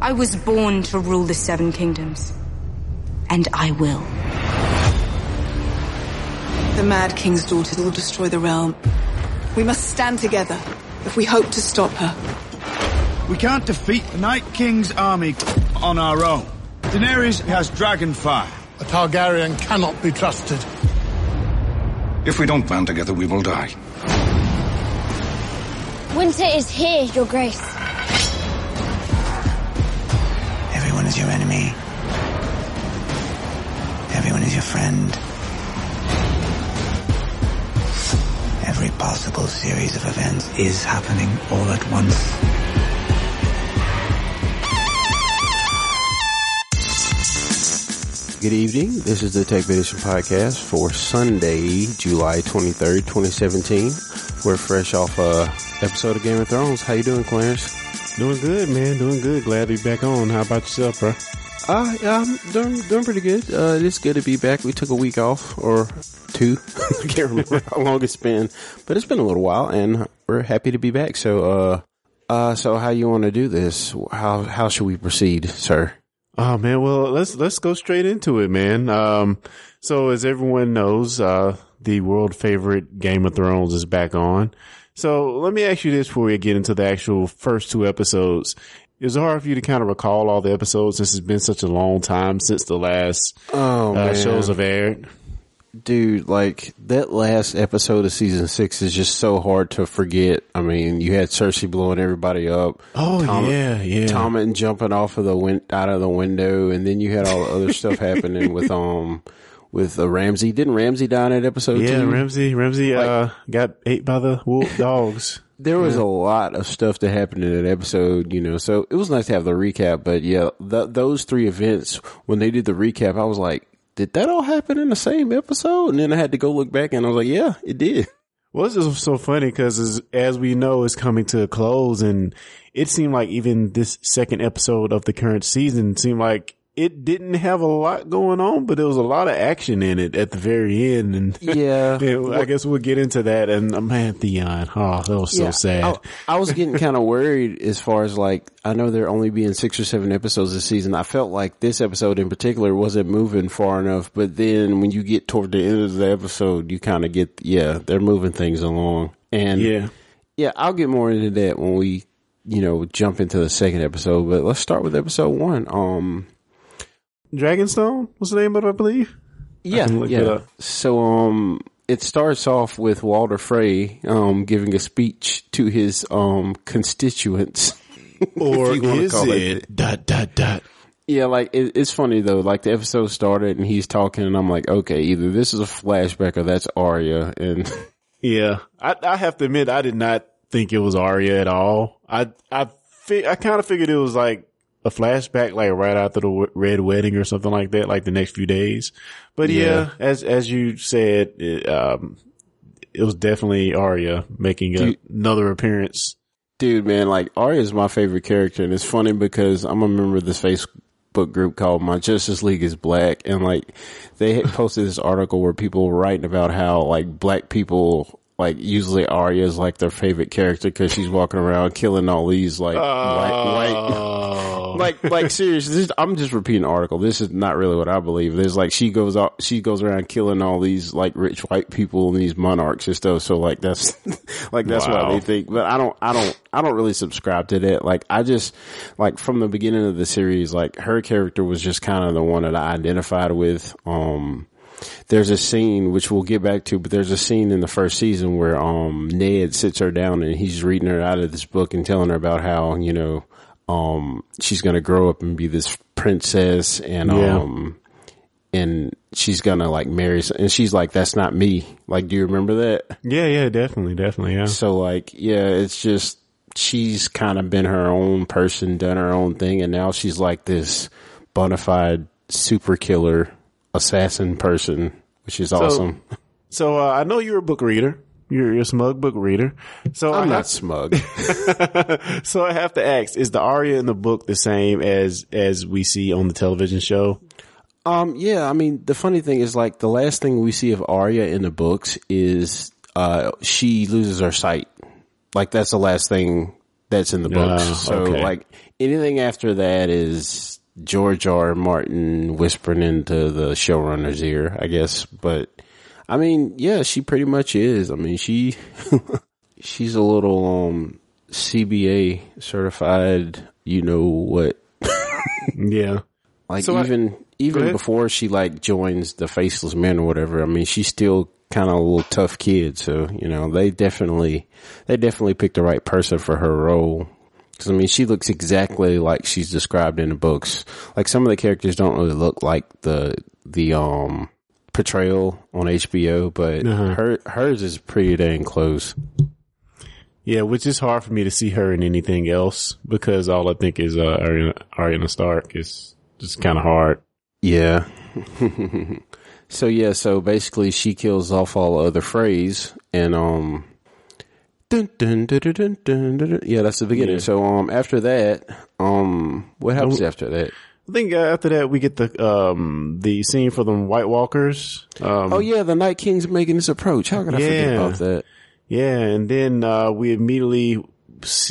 I was born to rule the Seven Kingdoms. And I will. The Mad King's daughter will destroy the realm. We must stand together if we hope to stop her. We can't defeat the Night King's army on our own. Daenerys has dragonfire. A Targaryen cannot be trusted. If we don't band together, we will die. Winter is here, Your Grace. Everyone is your enemy. Everyone is your friend. Every possible series of events is happening all at once. Good evening. This is the Tech Edition podcast for Sunday, July 23rd, 2017. We're fresh off a episode of Game of Thrones. How you doing, Clarence? Doing good, man. Doing good. Glad to be back on. How about yourself, bro? Uh, yeah, I'm doing, doing pretty good. Uh, it's good to be back. We took a week off or two. I can't remember how long it's been, but it's been a little while and we're happy to be back. So, uh, uh, so how you want to do this? How, how should we proceed, sir? Oh man, well let's let's go straight into it, man. Um, so as everyone knows, uh, the world favorite Game of Thrones is back on. So let me ask you this before we get into the actual first two episodes. Is it hard for you to kind of recall all the episodes since it's been such a long time since the last Oh, uh, shows have aired? Dude, like that last episode of season six is just so hard to forget. I mean, you had Cersei blowing everybody up. Oh yeah, yeah. Tommen jumping off of the win- out of the window, and then you had all the other stuff happening with um with uh, Ramsay. Didn't Ramsay die in that episode? yeah, too? Ramsay, Ramsay, uh, got ate by the wolf dogs. There was a lot of stuff that happened in that episode, you know. So it was nice to have the recap, but yeah, th- those three events when they did the recap, I was like, did that all happen in the same episode? And then I had to go look back, and I was like, yeah, it did. Well, it's just so funny because as, as we know, it's coming to a close and it seemed like even this second episode of the current season seemed like it didn't have a lot going on, but there was a lot of action in it at the very end. And Yeah. I guess we'll get into that. And uh, man, Theon, oh, that was so Yeah, sad. I, I was getting kind of worried as far as like, I know there only being six or seven episodes this season. I felt like this episode in particular wasn't moving far enough, but then when you get toward the end of the episode, you kind of get, yeah, they're moving things along. And yeah. yeah, I'll get more into that when we, you know, jump into the second episode, but let's start with episode one. Um, Dragonstone was the name of it, I believe. yeah, can look it yeah. So, um, it starts off with Walder Frey, um, giving a speech to his, um, constituents. Or is it it dot, dot, dot? Yeah, like it, it's funny though. Like the episode started and he's talking, and I'm like, okay, either this is a flashback or that's Arya. And Yeah, I, I have to admit, I did not think it was Arya at all. I I fi- I kind of figured it was like a flashback, like right after the w- Red Wedding or something like that, like the next few days. But yeah, Yeah. as as you said, it, um, it was definitely Arya making a, Dude. another appearance. dude, man, like Arya is my favorite character, and it's funny because I'm a member of this Facebook group called My Justice League is Black, and like they had posted this article where people were writing about how like black people. Like usually Arya is like their favorite character because she's walking around killing all these like white, white Oh, like like seriously this, i'm just repeating the article. This is not really what i believe. There's like she goes out she goes around killing all these like rich white people and these monarchs and stuff. So like that's like that's Wow. what they think. But i don't i don't i don't really subscribe to that. Like i just like from the beginning of the series like her character was just kind of the one that i identified with. Um there's a scene which we'll get back to, but there's a scene in the first season where um Ned sits her down and he's reading her out of this book and telling her about how you know um she's gonna grow up and be this princess and Yeah. um and she's gonna like marry and she's like that's not me like do you remember that yeah, yeah, definitely, definitely, yeah. so like yeah it's just she's kind of been her own person done her own thing and now she's like this bona fide super killer assassin person which is awesome So uh, I know you're a book reader. You're, you're a smug book reader. So i'm I not have- smug so I have to ask: Is the Arya in the book the same as as we see on the television show? Um, yeah, I mean, the funny thing is like the last thing we see of Arya in the books is, uh, she loses her sight. Like that's the last thing that's in the books. Ah, so okay. like anything after that is George R. R. Martin whispering into the showrunner's ear, I guess. But I mean, yeah, she pretty much is. I mean, she she's a little um CBA certified. You know what? Yeah. Like So even Go even before she like joins the Faceless Men or whatever. I mean, she's still kind of a little tough kid. So you know, they definitely they definitely picked the right person for her role. Because I mean, she looks exactly like she's described in the books. Like some of the characters don't really look like the the um portrayal on HBO, but Uh-huh. her hers is pretty dang close. Yeah, which is hard for me to see her in anything else because all I think is uh, Ariana, Ariana Stark is just kind of hard. Yeah. so yeah, so basically she kills off all other Freys and um dun, dun, dun, yeah, that's the beginning. Yeah. So um after that, um what happens after that? I think uh, after that we get the um the scene for the White Walkers. Um, Oh yeah, the Night King's making this approach. How could I forget about that? yeah, and then uh, we immediately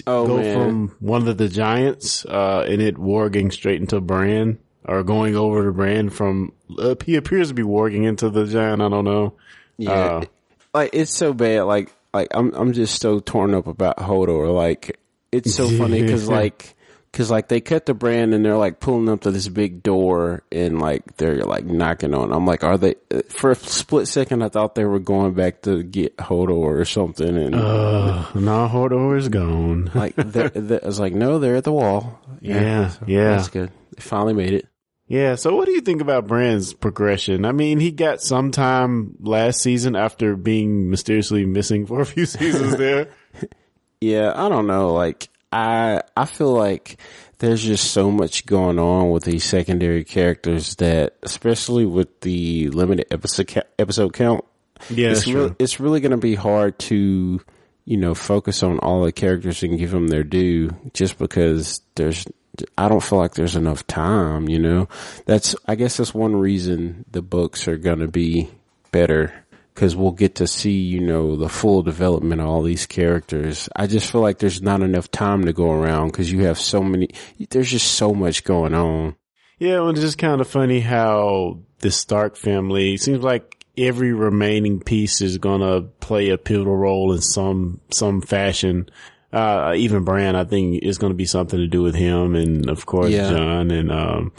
Oh, go man. from one of the giants uh, and it warging straight into Bran or going over to Bran from uh, he appears to be warging into the giant. I don't know. Yeah. Uh, like it's so bad. Like like I'm I'm just so torn up about Hodor. Like it's so funny because like because like they cut the Bran and they're like pulling up to this big door and like they're like knocking on. I'm like, are they? For a split second, I thought they were going back to get Hodor or something, and uh, no, Hodor is gone. like they're, they're- I was like, no, they're at the wall. Yeah, so yeah. that's good. They finally made it. Yeah. So what do you think about Bran's progression? I mean, he got some time last season after being mysteriously missing for a few seasons there. Yeah, I don't know. Like I, I feel like there's just so much going on with these secondary characters that, especially with the limited episode episode count, Yeah, it's that's it's really going to be hard to, you know, focus on all the characters and give them their due, just because there's. I don't feel like there's enough time. You know, that's I guess that's one reason the books are going to be better because we'll get to see, you know, the full development of all these characters. I just feel like there's not enough time to go around because you have so many, there's just so much going on. Yeah, well, it's just kind of funny how the Stark family seems like every remaining piece is gonna play a pivotal role in some some fashion. Uh, even Bran, I think, is going to be something to do with him, and of course Yeah. Jon, and um,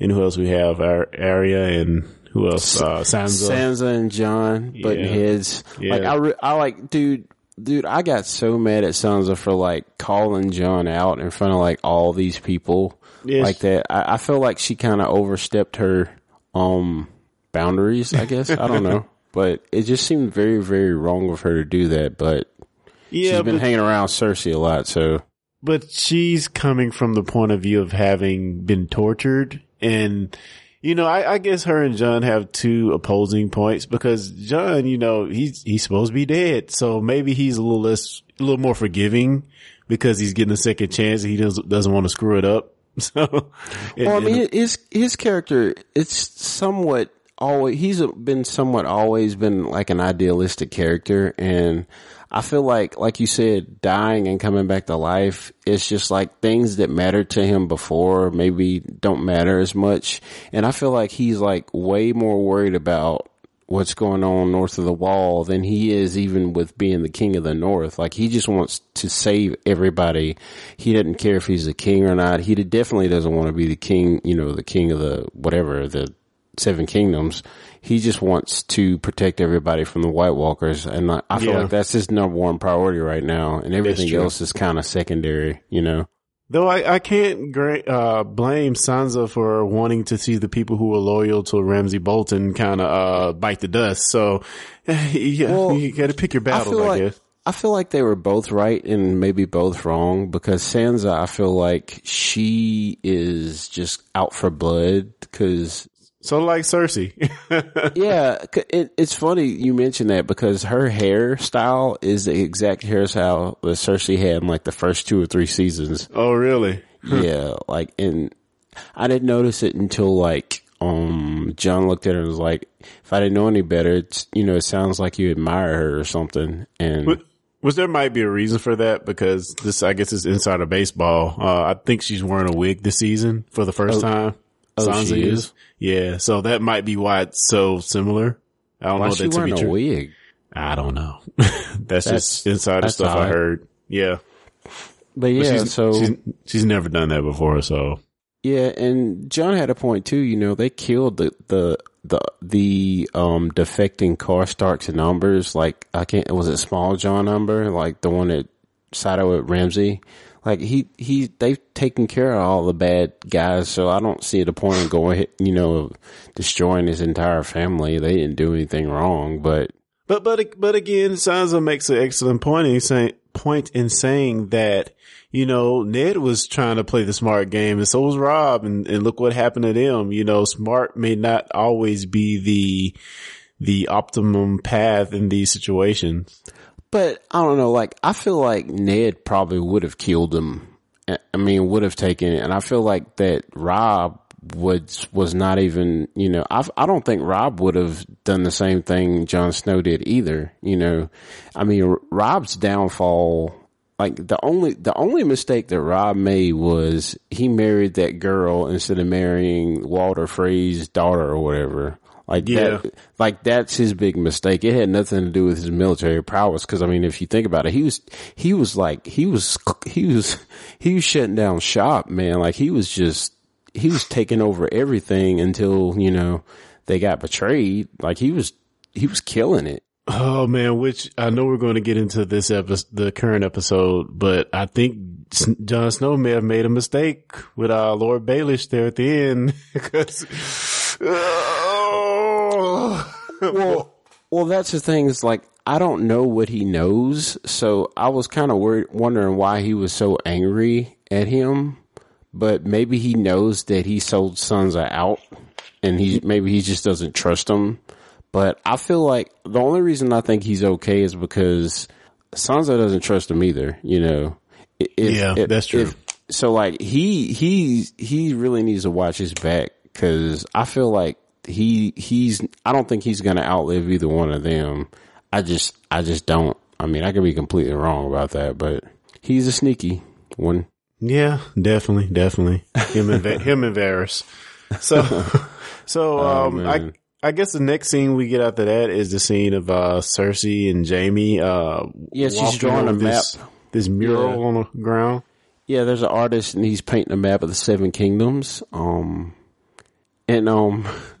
and who else we have? Ar- Arya, and who else? Uh, Sansa. Sansa and Jon butting Yeah. heads. Yeah. Like I, re- I like, dude, dude, I got so mad at Sansa for like calling Jon out in front of like all these people Yes. like that. I, I feel like she kind of overstepped her, um, boundaries, I guess. I don't know. But it just seemed very, very wrong of her to do that. But yeah, she's been but, hanging around Cersei a lot, so but she's coming from the point of view of having been tortured and you know, I, I guess her and Jon have two opposing points because Jon, you know, he's he's supposed to be dead, so maybe he's a little less, a little more forgiving because he's getting a second chance. and He doesn't doesn't want to screw it up. So, Well, I and- mean, his his character it's somewhat always he's been somewhat always been like an idealistic character, and I feel like, like you said, dying and coming back to life, it's just like things that mattered to him before maybe don't matter as much, and I feel like he's like way more worried about what's going on north of the wall than he is even with being the king of the north. Like he just wants to save everybody. He doesn't care if he's a king or not. He definitely doesn't want to be the king, you know, the king of the whatever, the seven kingdoms. He just wants to protect everybody from the White Walkers. And I, I feel Yeah. like that's his number one priority right now. And everything else is kind of secondary, you know? Though I, I can't gra- uh, blame Sansa for wanting to see the people who were loyal to Ramsay Bolton kind of uh, bite the dust. So, yeah, Well, you got to pick your battles, I, feel like, guess. I feel like they were both right and maybe both wrong because Sansa, I feel like she is just out for blood because So, like Cersei. yeah, it, it's funny you mentioned that because her hairstyle is the exact hairstyle that Cersei had in like the first two or three seasons. oh, really? yeah, like, and I didn't notice it until like, um, Jon looked at her and was like, if I didn't know any better, it's, you know, it sounds like you admire her or something. And Which there might be a reason for that because this, I guess, is inside of baseball. Uh, I think she's wearing a wig this season for the first Oh. time. Oh, Sansa she is? Yeah, so that might be why it's so similar. I don't Why know is to be wearing a true. wig? I don't know. that's, That's- just insider that's stuff I heard. Yeah. But But yeah, she's, so she's, she's never done that before, so. Yeah, and Jon had a point too. You know, they killed the the the the um defecting Karstarks and Umbers. Like I can't was it Smalljon Umber like the one that sided with Ramsey. Like he he they've taken care of all the bad guys, so I don't see the point of going you know destroying his entire family. They didn't do anything wrong, but But but but again, Sansa makes an excellent point in saying point in saying that you know Ned was trying to play the smart game, and so was Robb, and, and look what happened to them. You know, smart may not always be the the optimum path in these situations. But I don't know, like, I feel like Ned probably would have killed him. I- mean, would have taken it. And I feel like that Robb was, was not even, you know, I, I don't think Robb would have done the same thing Jon Snow did either. You know, I mean, Robb's downfall, like the only, the only mistake that Robb made was he married that girl instead of marrying Walder Frey's daughter or whatever. Like Yeah. that, like that's his big mistake. It had nothing to do with his military prowess. Cause I mean, if you think about it, he was, he was like, he was, he was, he was shutting down shop, man. Like he was just, he was taking over everything until, you know, they got betrayed. Like he was, he was killing it. Oh man, which I know we're going to get into this episode, the current episode, but I think Jon Snow may have made a mistake with uh, Lord Baelish there at the end because. Oh. Well, well, that's the thing is like, I don't know what he knows. So I was kind of worried, wondering why he was so angry at him. But maybe he knows that he sold Sansa out and he, maybe he just doesn't trust him. But I feel like the only reason I think he's okay is because Sansa doesn't trust him either, you know. If- Yeah, if- that's true. if- so like he, he, he really needs to watch his back cause I feel like he, he's, I don't think he's going to outlive either one of them. I just, I just don't. I mean, I could be completely wrong about that, but he's a sneaky one. Yeah, definitely, definitely. Him and him and Varys. So, so um, I. I guess the next scene we get after that is the scene of uh Cersei and Jaime. Uh, Yeah, she's drawing a over this, map. This mural Yeah. on the ground. Yeah, there's an artist and he's painting a map of the seven kingdoms. Um, and, um,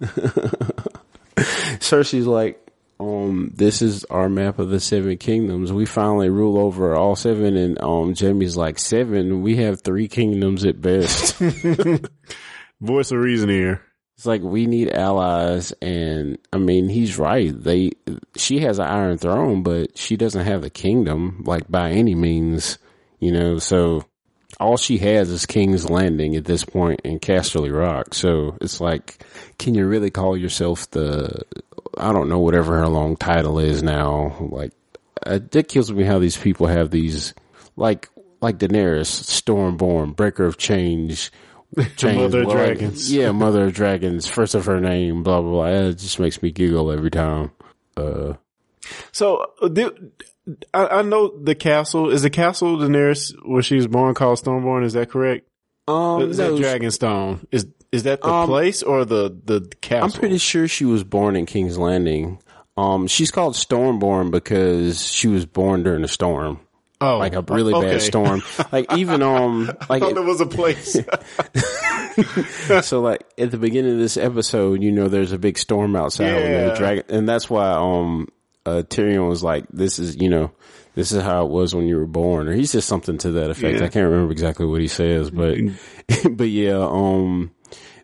Cersei's like, um, this is our map of the seven kingdoms. We finally rule over all seven. And, um, Jaime's like, seven? We have three kingdoms at best. Voice of reason here. It's like we need allies, and I mean he's right. They she has an Iron Throne, but she doesn't have the kingdom like by any means, you know. So all she has is King's Landing at this point in Casterly Rock. So it's like, can you really call yourself the? I don't know whatever her long title is now. Like uh, it kills me how these people have these like like Daenerys, Stormborn, Breaker of Chains. Change, Mother well, Dragons. Yeah, Mother of Dragons, first of her name, blah, blah, blah. It just makes me giggle every time. Uh, So, do, I, I know the castle is the castle Daenerys where she was born called Stormborn. Is that correct? um, is that no, Dragonstone? Is is that the Um, place or the the castle? I'm pretty sure she was born in King's Landing. Um, she's called Stormborn because she was born during a storm. oh, Like a really okay. bad storm. Like even, um, like, I thought there was a place. so like at the beginning of this episode, you know, there's a big storm outside Yeah. the dragon, and that's why um uh, Tyrion was like, "This is you know, this is how it was when you were born," or he says something to that effect. Yeah. I can't remember exactly what he says, but but yeah, um,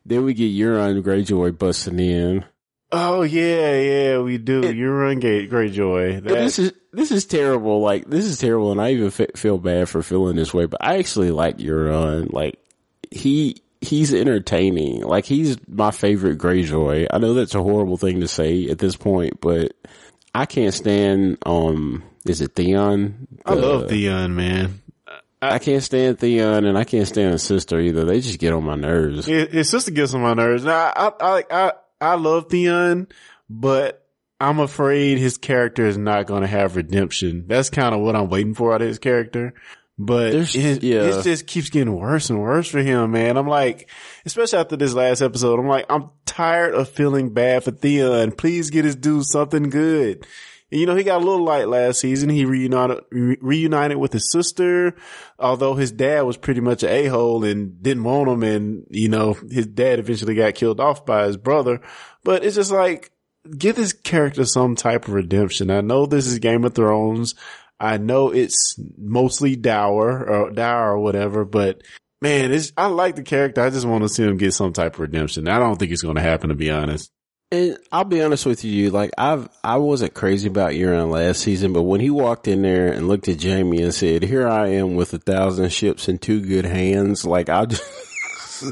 then we get Euron Greyjoy busting in. oh yeah, yeah, we do. Euron Gate Greyjoy. And this is this is terrible. Like this is terrible, and I even fe- feel bad for feeling this way. But I actually like Euron. Like he he's entertaining. Like he's my favorite Greyjoy. I know that's a horrible thing to say at this point, but I can't stand. Um, is it Theon? I love Theon, man. I can't stand Theon, and I can't stand his sister either. They just get on my nerves. His, his sister gets on my nerves. Now, I, I, I, I love Theon, but I'm afraid his character is not going to have redemption. That's kind of what I'm waiting for out of his character. But it, yeah. it just keeps getting worse and worse for him, man. I'm like, especially after this last episode, I'm like, I'm tired of feeling bad for Theon. Please get his dude something good. And, you know, he got a little light last season. He reunited, re- reunited with his sister, although his dad was pretty much an a-hole and didn't want him. And, you know, his dad eventually got killed off by his brother. But it's just like, give this character some type of redemption. I know this is Game of Thrones. I know it's mostly dour or dour or whatever, but man, it's, I like the character. I just want to see him get some type of redemption. I don't think it's going to happen, to be honest. And I'll be honest with you, like I've I wasn't crazy about Euron last season, but when he walked in there and looked at Jaime and said, "Here I am with a thousand ships in two good hands," like I just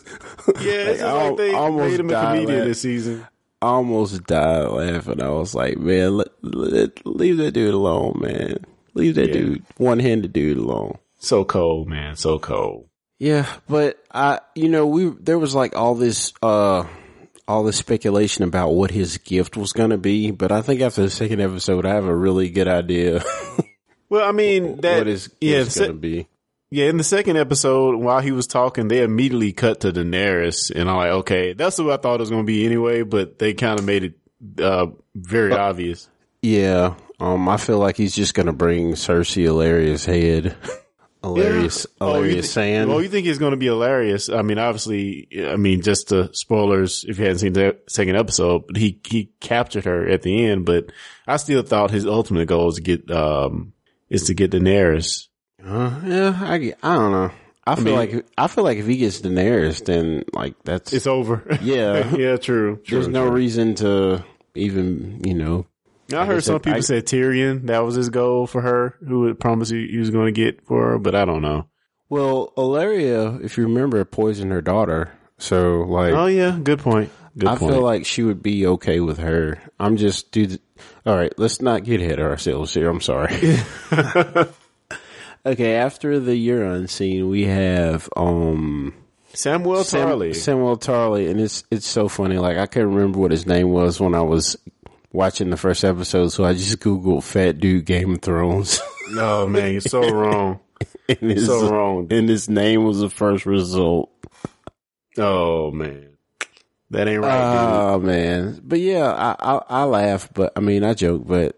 Yeah, it's I like they almost made him a comedian this season. I almost died laughing. I was like, "Man, let, let, leave that dude alone, man. Leave that Yeah. dude one handed dude alone." So cold, man. So cold. Yeah, but I, you know, we there was like all this, uh, all this speculation about what his gift was going to be. But I think after the second episode, I have a really good idea Well, I mean, that, what his yeah, going to be. yeah, in the second episode, while he was talking, they immediately cut to Daenerys and I'm like, okay, that's who I thought it was going to be anyway, but they kind of made it, uh, very obvious. Yeah, um, I feel like he's just going to bring Cersei Hilarious head, hilarious, Oh, you hilarious thi- sand. Well, you think he's going to be hilarious? I mean, obviously, I mean, just the spoilers if you hadn't seen the second episode, but he he captured her at the end. But I still thought his ultimate goal is to get um is to get Daenerys. Uh, yeah, I, I don't know. I feel mean- like I feel like if he gets Daenerys, then like that's It's over. Yeah. yeah, true. true there's no reason to even you know I heard some it- people I- say Tyrion that was his goal for her, who promised he, he was going to get for her, but I don't know. Well, Ellaria, if you remember, poisoned her daughter. So, like, Oh yeah, good point. Good I point. feel like she would be okay with her. I'm just, dude. All right, let's not get ahead of ourselves here. I'm sorry. okay, after the Euron scene, we have um Samuel Sam- Tarly. Samuel Tarly, and it's it's so funny. Like I can't remember what his name was when I was watching the first episode, so I just googled "fat dude Game of Thrones." oh man, you're so wrong. and his, So wrong. And his name was the first result. Oh man, that ain't right. Oh man, but yeah, I, I I laugh, but I mean I joke, but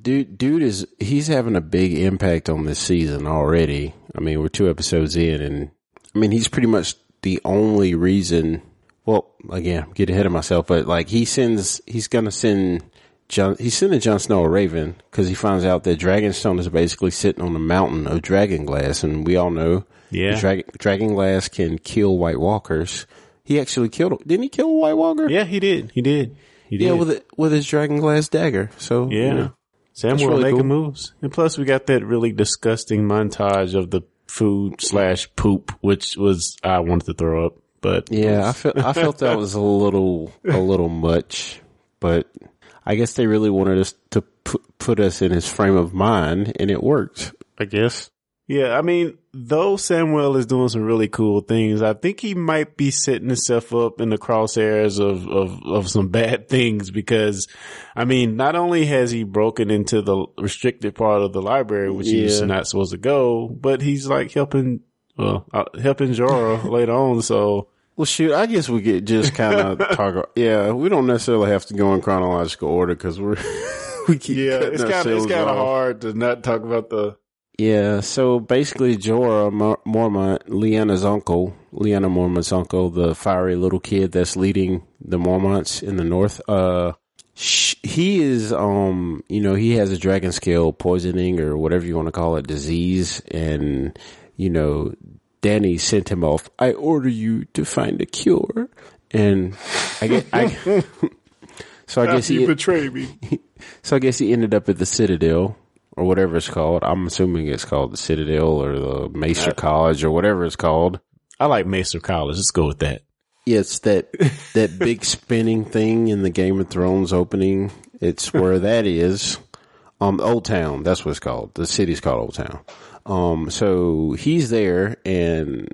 dude, dude is he's having a big impact on this season already. I mean, we're two episodes in, and I mean he's pretty much the only reason. Well, again, I'm getting ahead of myself, but like he sends, he's gonna send. Jon, he's sending Jon Snow a raven because he finds out that Dragonstone is basically sitting on a mountain of dragon glass, and we all know Yeah. Dragon, dragon glass can kill White Walkers. He actually killed. Didn't he kill a White Walker? Yeah, he did. He did. He did. yeah, with it, with his dragon glass dagger. So Yeah. you know. Samuel really making cool. moves. And plus we got that really disgusting montage of the food slash poop, which was, I wanted to throw up, but yeah, I felt I felt that was a little a little much, but I guess they really wanted us to put put us in his frame of mind, and it worked. I guess. yeah, I mean, though Samuel is doing some really cool things, I think he might be setting himself up in the crosshairs of, of, of some bad things because, I mean, not only has he broken into the restricted part of the library, which he's not supposed to go, but he's like helping, well, uh, helping Jorah later on, so. Well, shoot, I guess we could just kind of talk. Yeah, we don't necessarily have to go in chronological order because we're we keep Yeah, it's kind of it's kind of hard to not talk about the. Yeah, so basically, Jorah Mor- Mormont, Lyanna's uncle, Lyanna Mormont's uncle, the fiery little kid that's leading the Mormonts in the north, uh, sh- he is, um, you know, he has a dragon scale poisoning or whatever you want to call it, disease, and, you know, Dany sent him off. I order you to find a cure. And I get, I, so I guess he, betrayed me. so I guess he ended up at the Citadel or whatever it's called. I'm assuming it's called the Citadel or the Maester College or whatever it's called. I like Maester College. Let's go with that. Yeah, it's that that big spinning thing in the Game of Thrones opening. It's where that is. Um, Old Town. That's what it's called. The city's called Old Town. Um, so he's there, and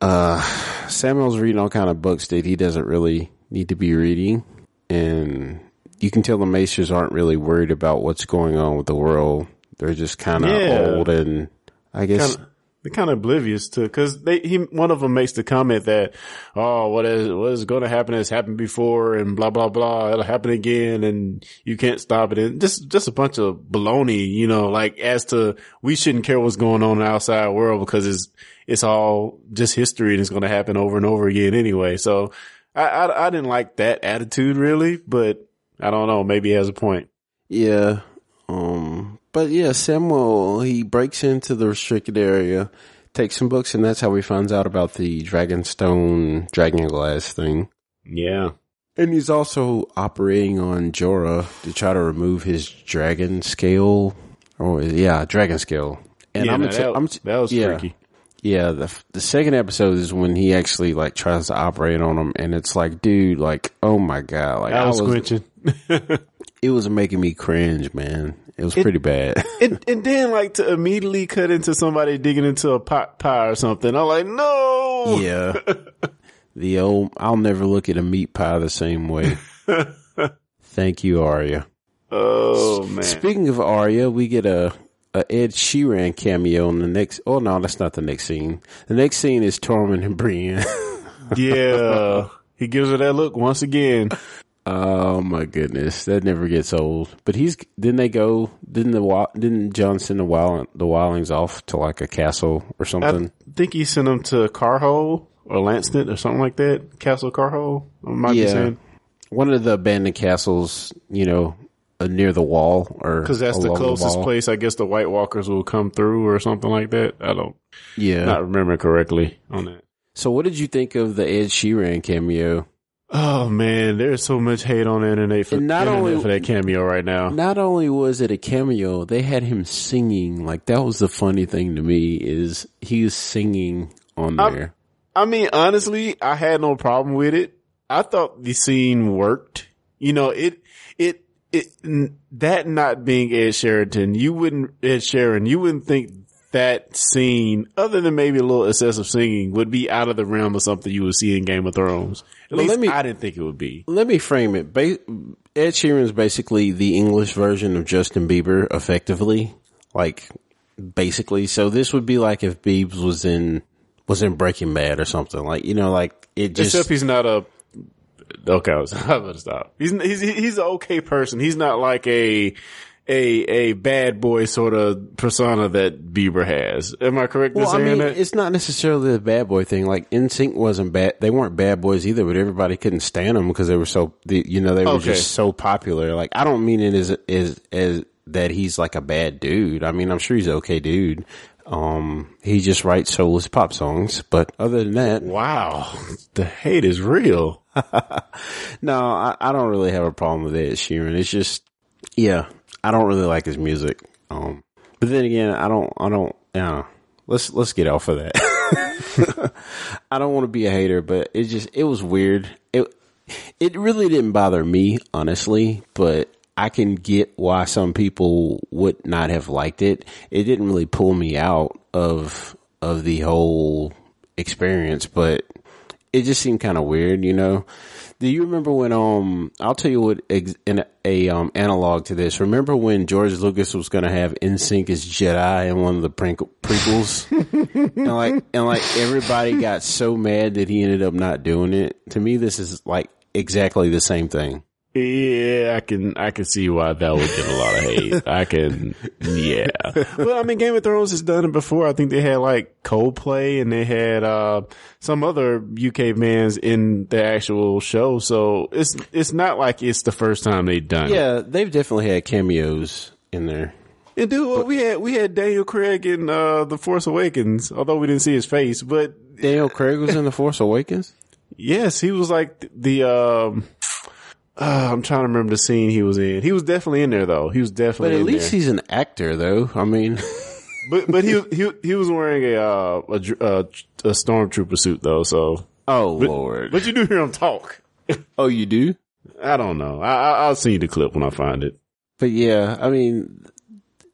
uh, Samuel's reading all kind of books that he doesn't really need to be reading, and you can tell the Maesters aren't really worried about what's going on with the world. They're just kind of Yeah. old and I guess Kinda, they're kind of oblivious to because they he one of them makes the comment that oh what is what is going to happen has happened before and blah blah blah. It'll happen again and you can't stop it. And just just a bunch of baloney you know like as to we shouldn't care what's going on in the outside world because it's it's all just history and it's going to happen over and over again anyway. So I, I I didn't like that attitude really but I don't know. Maybe he has a point. Yeah. Um, but yeah, Samuel, he breaks into the restricted area, takes some books, and that's how he finds out about the Dragonstone Dragon Glass thing. yeah And he's also operating on Jorah to try to remove his dragon scale. Or yeah, dragon scale. And yeah, I'm, no, ex- that, I'm that was yeah, freaky Yeah, the the second episode is when he actually like tries to operate on him, and it's like, dude, like, oh my god, like I was squinching. it was making me cringe, man. It was pretty bad. and, and then like to immediately cut into somebody digging into a pot pie or something. I'm like, no. Yeah. the old, I'll never look at a meat pie the same way. Thank you, Arya. Oh man. Speaking of Arya, we get a, a Ed Sheeran cameo in the next, oh no, that's not the next scene. The next scene is Tormund and Brienne. yeah. He gives her that look once again. Oh my goodness. That never gets old. But he's, didn't they go, didn't the, didn't Jon send the, Wild, the Wildlings off to like a castle or something? I think he sent them to Carhole or Lanston or something like that. Castle Carhole. I might be saying. One of the abandoned castles, you know, uh, near the wall or Because that's the closest wall. place I guess the White Walkers will come through or something like that. I don't Yeah. not remember correctly on that. So what did you think of the Ed Sheeran cameo? Oh man, there's so much hate on the internet for, And not internet only- for that cameo right now. Not only was it a cameo, they had him singing. Like that was the funny thing to me is he was singing on there. I mean, honestly, I had no problem with it. I thought the scene worked. You know, it, it, it, that not being Ed Sheridan, you wouldn't, Ed Sheeran, you wouldn't think that scene, other than maybe a little excessive singing, would be out of the realm of something you would see in Game of Thrones. At Well, let me- I didn't think it would be. Let me frame it. Ba- Ed Sheeran is basically the English version of Justin Bieber, effectively. Like basically. So this would be like if Biebs was in was in Breaking Bad or something. Like you know, like it just Except he's not a, okay, I was, I'm gonna stop. He's, he's, he's an okay person. He's not like a, a, a bad boy sort of persona that Bieber has. Am I correct in Well, I mean, that? it's not necessarily the bad boy thing. Like NSYNC wasn't bad; they weren't bad boys either. But everybody couldn't stand them because they were so, you know, they were Okay. just so popular. Like I don't mean it as as as that he's like a bad dude. I mean, I'm sure he's an okay dude. Um, he just writes soulless pop songs. But other than that, Wow, the hate is real. no, I, I don't really have a problem with Ed Sheeran. It's just, yeah, I don't really like his music. Um, but then again, I don't, I don't, yeah. Let's let's get off of that. I don't want to be a hater, but it just it was weird. It it really didn't bother me, honestly, but I can get why some people would not have liked it. It didn't really pull me out of of the whole experience, but it just seemed kind of weird, you know. Do you remember when um I'll tell you what ex- in a um analog to this. Remember when George Lucas was going to have NSYNC as Jedi in one of the pre- prequels? and like and like everybody got so mad that he ended up not doing it. To me this is like exactly the same thing. Yeah, I can I can see why that would get a lot of hate. I can, yeah. Well, I mean, Game of Thrones has done it before. I think they had like Coldplay and they had uh some other UK bands in the actual show. So it's it's not like it's the first time they've done it. Yeah, they've definitely had cameos in there. And dude, well, we had we had Daniel Craig in uh The Force Awakens, although we didn't see his face, but Daniel Craig was in The Force Awakens? yes, he was like the um. Uh, I'm trying to remember the scene he was in. He was definitely in there though. He was definitely. But at least there. he's an actor though. I mean But but he was- he he was wearing a uh, a dr- uh, a stormtrooper suit though. So Oh but, lord. But you do hear him talk. oh, you do? I don't know. I, I I'll see the clip when I find it. But yeah, I mean,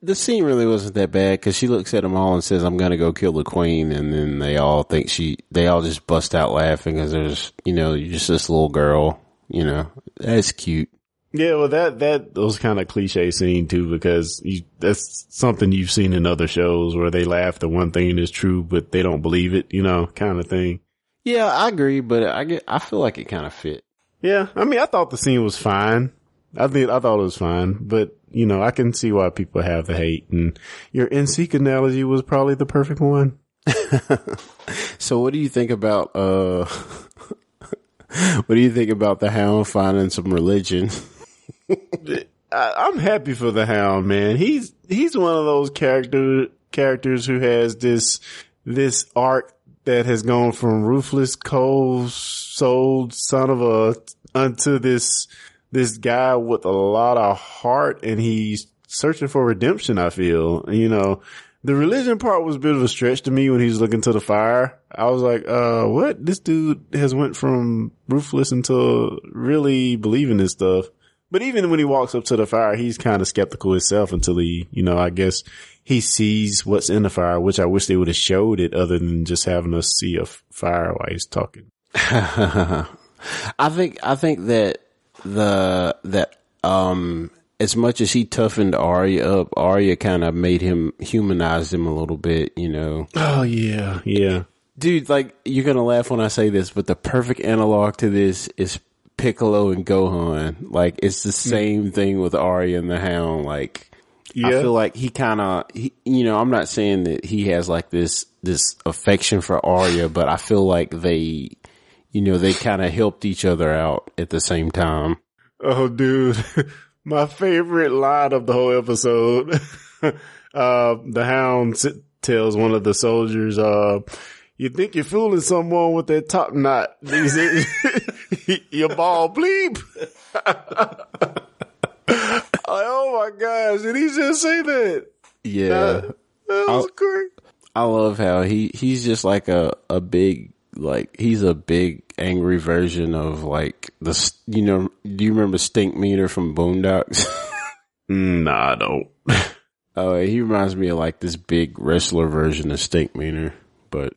the scene really wasn't that bad because she looks at them all and says, "I'm gonna go kill the queen," and then they all think she, they all just bust out laughing because there's, you know, you're just this little girl, you know, that's cute. Yeah, well, that that was kind of cliche scene too because you, that's something you've seen in other shows where they laugh that one thing is true but they don't believe it, you know, kind of thing. Yeah, I agree, but I get, I feel like it kind of fit. Yeah, I mean, I thought the scene was fine. I think I thought it was fine, but you know, I can see why people have the hate. And your NSYNC analogy was probably the perfect one. so, what do you think about uh? what do you think about the Hound finding some religion? I, I'm happy for the Hound, man. He's he's one of those character characters who has this this arc that has gone from ruthless, cold souled son of a unto this this guy with a lot of heart, and he's searching for redemption. I feel, you know, the religion part was a bit of a stretch to me when he was looking to the fire. I was like, uh, what? This dude has went from ruthless into really believing this stuff. But even when he walks up to the fire, he's kind of skeptical himself until he, you know, I guess he sees what's in the fire, which I wish they would have showed it other than just having us see a fire while he's talking. I think, I think that the, that, um, as much as he toughened Arya up, Arya kind of made him humanized him a little bit, you know. Oh yeah, yeah. Dude, like you're gonna laugh when I say this, but the perfect analog to this is Piccolo and Gohan. Like it's the hmm. same thing with Arya and the Hound. Like Yeah. I feel like he kind of, you know, I'm not saying that he has like this this affection for Arya, but I feel like they, you know, they kind of helped each other out at the same time. Oh, dude. My favorite line of the whole episode. uh, the hound tells one of the soldiers, uh, you think you're fooling someone with that top knot. Your ball bleep. oh my gosh. Did he just say that? Yeah, That was I'll- great. I love how he he's just like a a big like he's a big angry version of like the you know do you remember Stinkmeaner from Boondocks? Mm, Nah, I don't. Oh, he reminds me of like this big wrestler version of Stinkmeaner. But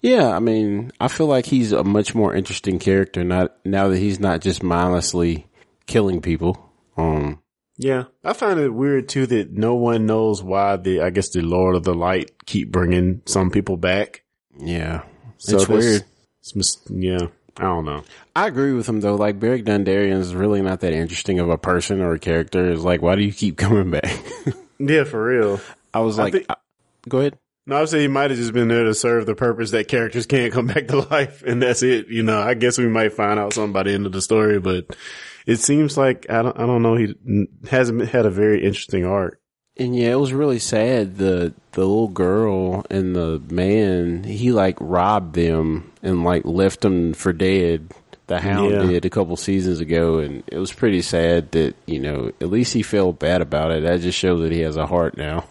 yeah, I mean, I feel like he's a much more interesting character not now that he's not just mindlessly killing people. Um, Yeah, I find it weird too that no one knows why the I guess the Lord of the Light keep bringing some people back. yeah, So it's weird. It's mis- yeah, I don't know. I agree with him though. Like Beric Dondarrion is really not that interesting of a person or a character. It's like, why do you keep coming back? Yeah, for real. I was I like, think- I- go ahead. No, I would say he might have just been there to serve the purpose that characters can't come back to life, and that's it. You know, I guess we might find out something by the end of the story, but it seems like I don't, I don't know. He hasn't had a very interesting arc. And yeah, it was really sad. The the little girl and the man, he like robbed them and like left them for dead. The hound Yeah. did a couple seasons ago, and it was pretty sad that you know at least he felt bad about it. That just shows that he has a heart now.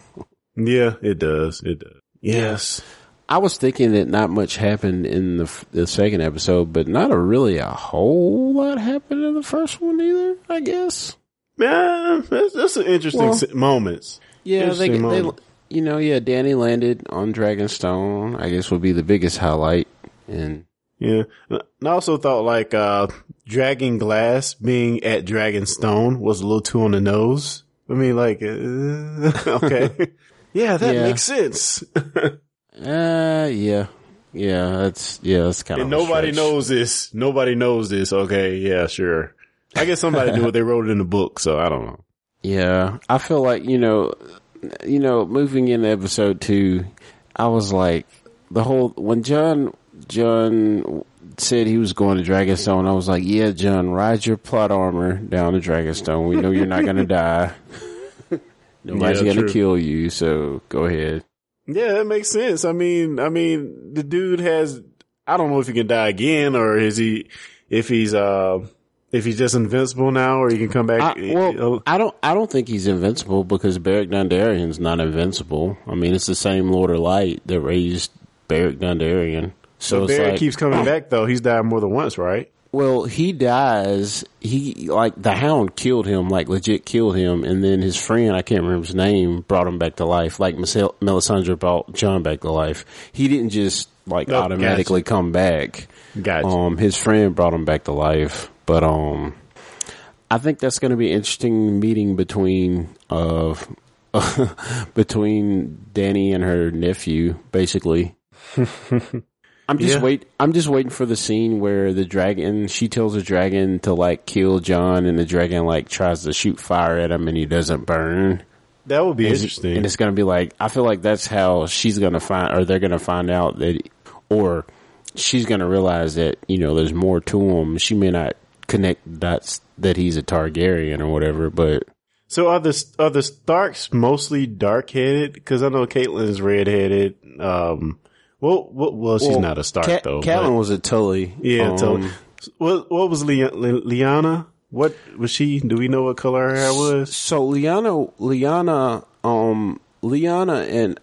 Yeah, it does. It does. Yes. I was thinking that not much happened in the the second episode, but not a really a whole lot happened in the first one either. I guess. Yeah, that's, that's an interesting Well, moments. Yeah, they, Interesting they, moment. you know, yeah, Dany landed on Dragonstone. I guess would be the biggest highlight. And Yeah. And I also thought like, uh, Dragon Glass being at Dragonstone was a little too on the nose. I mean, like, uh, okay. yeah, that Yeah. makes sense. uh, yeah, yeah, that's yeah, that's kind and of nobody knows this. Nobody knows this. Okay. Yeah, sure. I guess somebody knew it. They wrote it in the book. So I don't know. Yeah, I feel like you know, you know, moving into episode two, I was like the whole when Jon Jon said he was going to Dragonstone. I was like, yeah, Jon, ride your plot armor down to Dragonstone. We know you're not going to die. Nobody's Yeah, going to kill you, so go ahead. Yeah, that makes sense. I mean, I mean, the dude has, I don't know if he can die again or is he, if he's, uh, if he's just invincible now or he can come back. I, well, Uh, I don't. I don't think he's invincible because Beric Dondarrion's not invincible. I mean, it's the same Lord of Light that raised Beric Dondarrion. So it's like, keeps coming back though. He's died more than once, right? well, he dies. He like the Hound killed him, like legit killed him, and then his friend, I can't remember his name, brought him back to life. Like Mel- Melisandre brought Jon back to life. He didn't just like Oh, automatically come back. Gotcha. Um, his friend brought him back to life, but um, I think that's going to be an interesting meeting between uh between Dany and her nephew, basically. I'm just Yeah. wait. I'm just waiting for the scene where the dragon. She tells the dragon to like kill Jon, and the dragon like tries to shoot fire at him, and he doesn't burn. That would be And- interesting. And it's going to be like, I feel like that's how she's going to find, or they're going to find out that, or she's going to realize that, you know, there's more to him. She may not connect dots that he's a Targaryen or whatever, but So are the are the Starks mostly dark headed? Because I know Catelyn is red headed. Um, well, well, well, she's Well, not a Stark Ca- though. Catelyn was a Tully. yeah. Um, so what what was Le- Le- Lyanna? What was she? Do we know what color her hair was? So Lyanna, Lyanna, um, Lyanna, and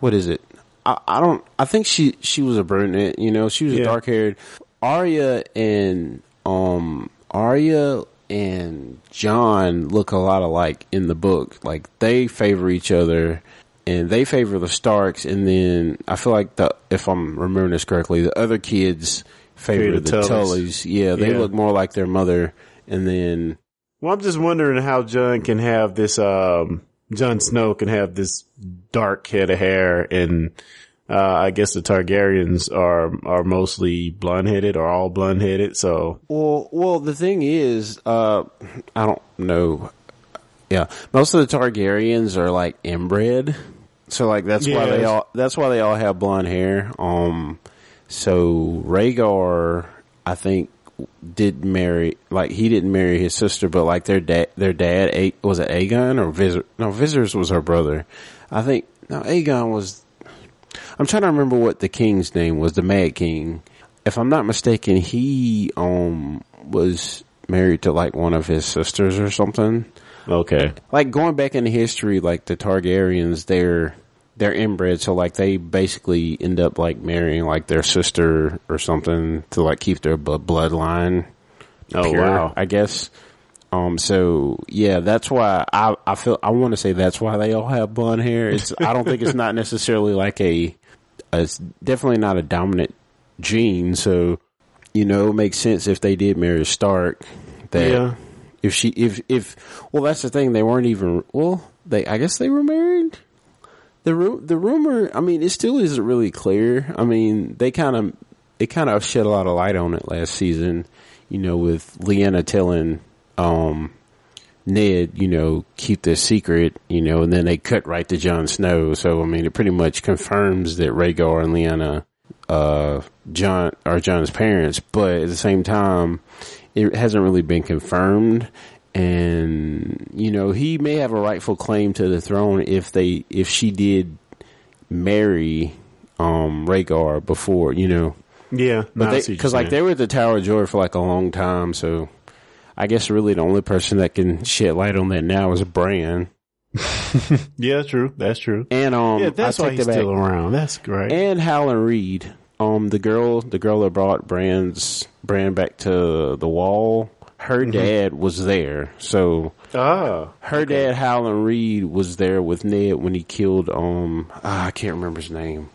what is it? I, I don't. I think she she was a brunette. You know, she was Yeah. dark haired. Arya and um Arya and Jon look a lot alike in the book. Like they favor each other. And they favor the Starks, and then I feel like the if I'm remembering this correctly, the other kids favor the the Tullys. Tullys. Yeah, they Yeah. look more like their mother. And then Well, I'm just wondering how Jon can have this. Um, Jon Snow can have this dark head of hair, and uh, I guess the Targaryens are are mostly blonde headed or all blonde headed. So Well, well, the thing is, uh, I don't know. Yeah, most of the Targaryens are like inbred, so like that's why they all that's why they all have blonde hair. Um, so Rhaegar, I think, did marry like he didn't marry his sister, but like their dad, their dad, A- was it Aegon or Viserys? No, Viserys was her brother. I think no, Aegon was. I'm trying to remember what the king's name was, the Mad King. If I'm not mistaken, he um was married to like one of his sisters or something. okay, Like going back into history, like the Targaryens, they're they're inbred, so like they basically end up like marrying like their sister or something to like keep their bloodline oh pure, wow, I guess. Um, so yeah, that's why I, I feel, I want to say that's why they all have blonde hair. It's, I don't think it's not necessarily like a, it's definitely not a dominant gene. So, you know, it makes sense if they did marry Stark that Yeah. if she, if, if, well, that's the thing. They weren't even, well, they, I guess they were married. The ru- the rumor, I mean, it still isn't really clear. I mean, they kind of, it kind of shed a lot of light on it last season, you know, with Leanna telling, um, Ned, you know, keep this secret, you know, and then they cut right to Jon Snow. So, I mean, it pretty much confirms that Rhaegar and Lyanna, uh, Jon, are Jon's parents, but at the same time, it hasn't really been confirmed. And, you know, he may have a rightful claim to the throne if they, if she did marry, um, Rhaegar before, you know. yeah, But they, cause you're like they were at the Tower of Joy for like a long time, so I guess really the only person that can shed light on that now is Bran. yeah, that's true, that's true. And um, yeah, that's I why he's that still around. That's great. And Howland Reed, um, the girl, the girl that brought Bran's Bran back to the wall. Her Mm-hmm. dad was there, so ah, her dad Howland Reed was there with Ned when he killed um ah, I can't remember his name.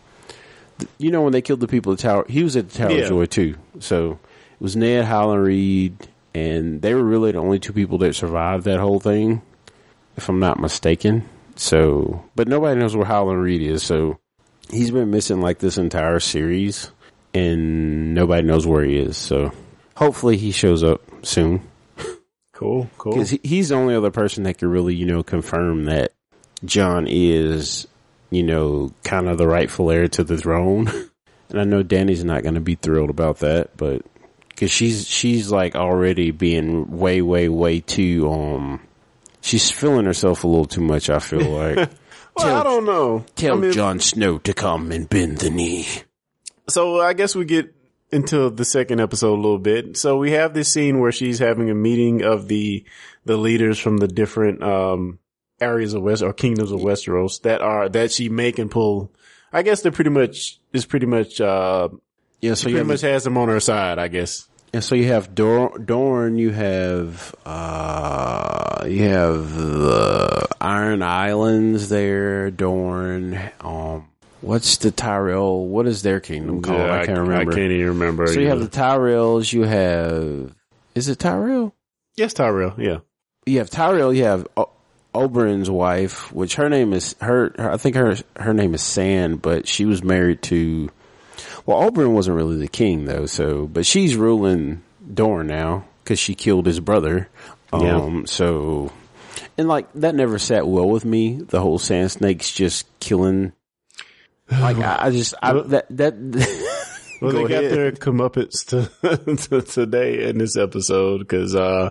You know when they killed the people at the tower, he was at the Tower Yeah. of Joy too. So it was Ned Howland Reed, and they were really the only two people that survived that whole thing, if I'm not mistaken. So, but nobody knows where Howland Reed is. So he's been missing like this entire series, and nobody knows where he is. So hopefully he shows up soon. cool, cool. Because he, he's the only other person that could really, you know, confirm that Jon is, you know, kind of the rightful heir to the throne. and I know Dany's not going to be thrilled about that, but because she's she's like already being way, way, way too um. She's feeling herself a little too much. I feel like. well, tell- I don't know. Tell I mean, Jon Snow to come and bend the knee. So I guess we get into the second episode a little bit. So we have this scene where she's having a meeting of the the leaders from the different um areas of West or kingdoms of Westeros that are that she may can pull. I guess they're pretty much is pretty much uh Yeah, so you pretty have much has them on her side. I guess. And so you have Dor- Dorne, you have uh, you have the Iron Islands there, Dorne. Um, what's the Tyrell? What is their kingdom called? Yeah, I can't remember. I can't even remember. so you have the Tyrells. You have is it Tyrell? Yes, Tyrell. Yeah. You have Tyrell. You have o- Oberyn's wife, which her name is her, her. I think her her name is Sand, but she was married to. Well, Oberyn wasn't really the king though, so but she's ruling Dorne now because she killed his brother. Um, Yeah. So, and like that never sat well with me. The whole Sand Snakes just killing. Like I, I just I, that that. Well, Go they got ahead. their comeuppance to, to today in this episode because, uh,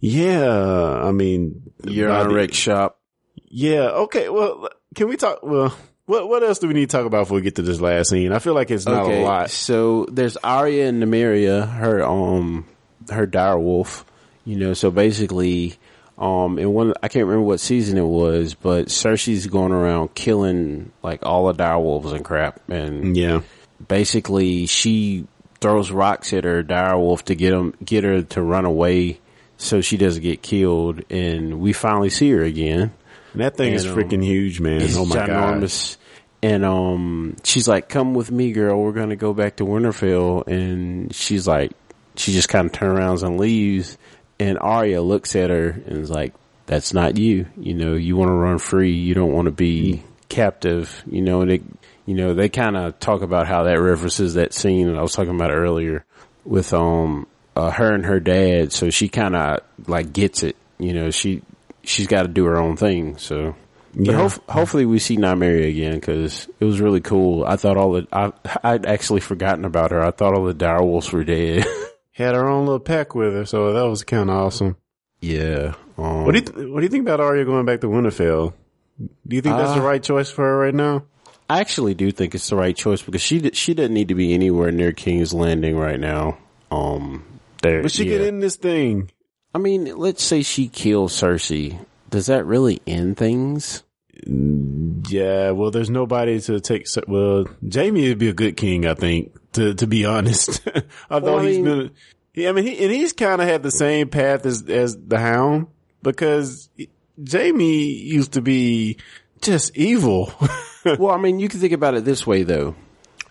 yeah, I mean, Euron Rick shop. Yeah. Okay. Well, can we talk? Well, what what else do we need to talk about before we get to this last scene? I feel like it's not a lot. So there's Arya and Nymeria, her um her dire wolf. You know, so basically, um, in one I can't remember what season it was, but Cersei's going around killing like all the dire wolves and crap, and Yeah. basically she throws rocks at her dire wolf to get him get her to run away so she doesn't get killed, and we finally see her again. And that thing is And, um, freaking huge, man. Oh my god. ginormous. And um, she's like, "Come with me, girl. We're gonna go back to Winterfell." And she's like, she just kind of turns around and leaves. And Arya looks at her and is like, "That's not you. You know, you want to run free. You don't want to be captive. You know." And they, you know, they kind of talk about how that references that scene that I was talking about earlier with um uh, her and her dad. So she kind of like gets it. You know, she she's got to do her own thing. So. But Yeah. hof- hopefully we see Nymeria again because it was really cool. I thought all the I I'd actually forgotten about her. I thought all the direwolves were dead. Had her own little pack with her, so that was kind of awesome. yeah. Um, What do you th- What do you think about Arya going back to Winterfell? Do you think that's the Uh, right choice for her right now? I actually do think it's the right choice because she she doesn't need to be anywhere near King's Landing right now. Um, there. But she yeah. get in this thing. I mean, let's say she kills Cersei. Does that really end things? Yeah, well, there's nobody to take. Well, Jaime would be a good king, I think. To to be honest, although Well, I he's mean- been, yeah, I mean, he, and he's kind of had the same path as as the Hound because Jaime used to be just evil. well, I mean, you can think about it this way though.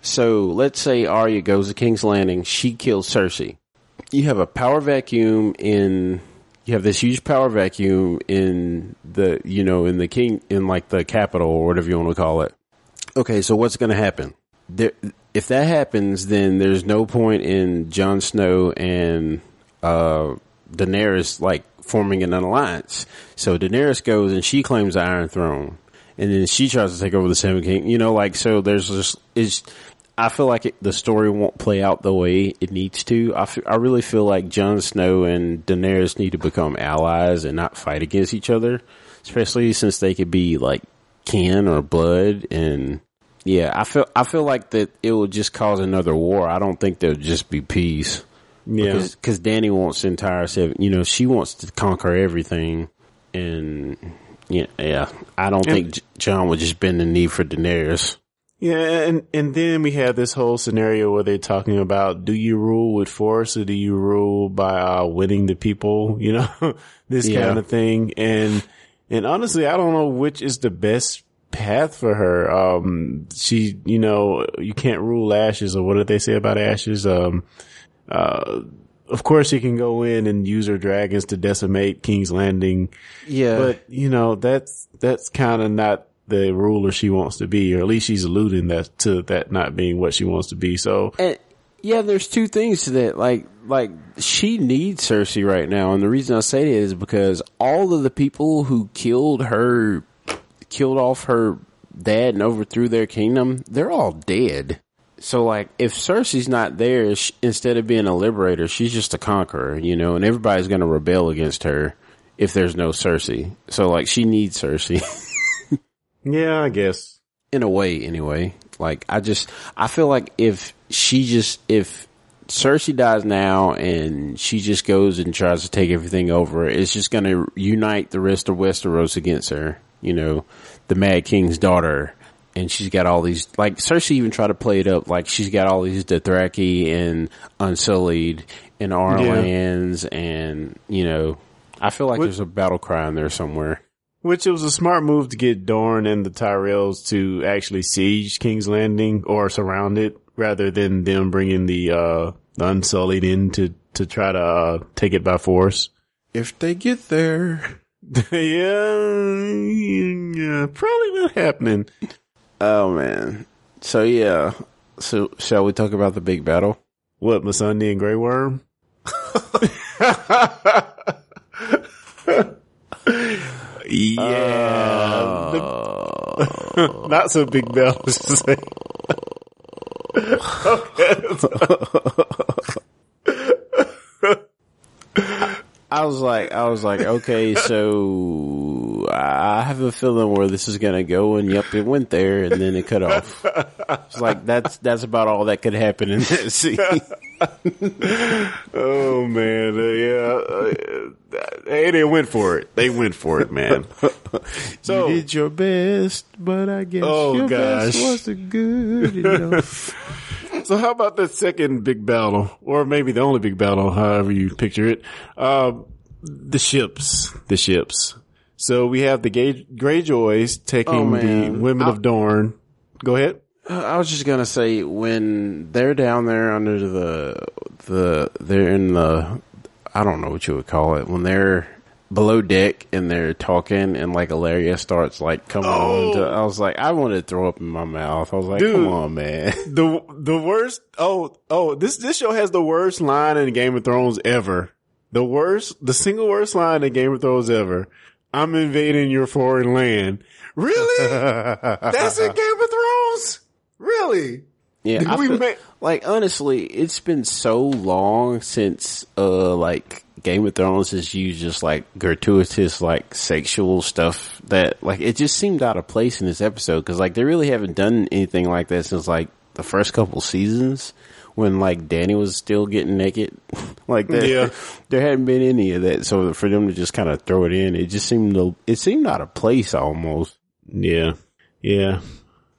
So let's say Arya goes to King's Landing, she kills Cersei. You have a power vacuum in, you have this huge power vacuum in the, you know, in the king, in like the capital or whatever you want to call it. Okay, so what's going to happen? There, if that happens, then there's no point in Jon Snow and uh, Daenerys like forming an alliance. So Daenerys goes and she claims the Iron Throne, and then she tries to take over the Seven King. You know, like so. There's just is. I feel like it, the story won't play out the way it needs to. I, f- I really feel like Jon Snow and Daenerys need to become allies and not fight against each other, especially since they could be like kin or blood and yeah, I feel I feel like that it will just cause another war. I don't think there'll just be peace. Yeah. because Dany wants the entire seven. You know, she wants to conquer everything, and yeah, yeah. I don't And- think J- Jon would just bend the knee for Daenerys. Yeah, and and then we have this whole scenario where they're talking about do you rule with force or do you rule by uh, winning the people? You know, this Yeah. kind of thing. And and honestly, I don't know which is the best path for her. Um, she, you know, you can't rule ashes, or what did they say about ashes? Um, uh, of course, you can go in and use her dragons to decimate King's Landing. Yeah, But you know that's that's kind of not the ruler she wants to be, or at least she's alluding that to that not being what she wants to be. So And yeah, there's two things to that. Like, like she needs Cersei right now, and the reason I say that is because all of the people who killed her, killed off her dad and overthrew their kingdom, they're all dead. So, like, if Cersei's not there, sh instead of being a liberator, she's just a conqueror, you know, and everybody's going to rebel against her if there's no Cersei. So, like, she needs Cersei. yeah, I guess. in a way anyway. Like I just I feel like if she just if Cersei dies now and she just goes and tries to take everything over, it's just going to unite the rest of Westeros against her. You know, the Mad King's daughter, and she's got all these. Like Cersei even tried to play it up like she's got all these Dothraki and Unsullied and Arlands, and you know, I feel like What- there's a battle cry in there somewhere. Which it was a smart move to get Dorne and the Tyrells to actually siege King's Landing or surround it, rather than them bringing the uh the Unsullied in to to try to uh, take it by force. If they get there. yeah, yeah, probably not happening. Oh man. So yeah. So shall we talk about the big battle? What, Missandei and Grey Worm? yeah. The- not so big battles to say. I was like, I was like, okay, so I have a feeling where this is gonna go, and yep, it went there, and then it cut off. It's like that's that's about all that could happen in that scene. Oh man, uh, yeah. Uh, hey, they went for it. They went for it, man. So you did your best, but I guess Oh, your gosh. best wasn't good enough. So how about the second big battle, or maybe the only big battle, however you picture it? Um, the ships, the ships. So we have the Gay- Greyjoys Oh, taking the women I- of Dorne. Go ahead. I was just gonna say when they're down there under the the they're in the I don't know what you would call it when they're below deck and they're talking and like Ellaria starts like coming on. Oh. To, I was like I wanted to throw up in my mouth. I was like, Dude. come on, man. The the worst. Oh oh, this this show has the worst line in Game of Thrones ever. The worst, the single worst line in Game of Thrones ever. I'm invading your foreign land. Really? That's in Game of Thrones. Really? Yeah, I feel- like honestly, it's been so long since uh like Game of Thrones has used just like gratuitous like sexual stuff that like it just seemed out of place in this episode because like they really haven't done anything like that since like the first couple seasons when like Dany was still getting naked like that. Yeah. there hadn't been any of that, so for them to just kind of throw it in, it just seemed to, it seemed out of place almost Yeah. Yeah.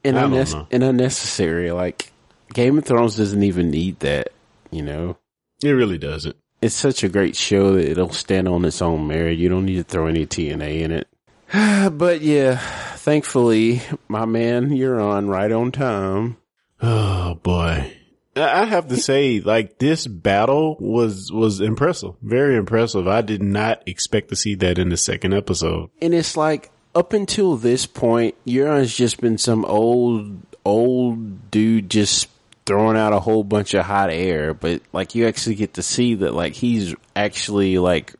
And, I don't know. and unnecessary. Like Game of Thrones doesn't even need that. You know, It really doesn't. it's such a great show that it'll stand on its own merit. You don't need to throw any TNA in it. but yeah, thankfully, my man, Euron right on time. Oh boy. I have to say, like this battle was was impressive, very impressive. I did not expect to see that in the second episode. And it's like up until this point, Euron's just been some old old dude just throwing out a whole bunch of hot air, but like you actually get to see that like he's actually like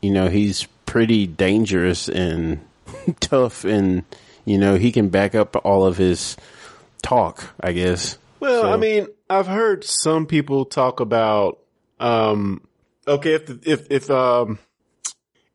you know, he's pretty dangerous and tough and you know, he can back up all of his talk, I guess. Well, So- I mean, I've heard some people talk about, um, okay, if, the, if, if, um,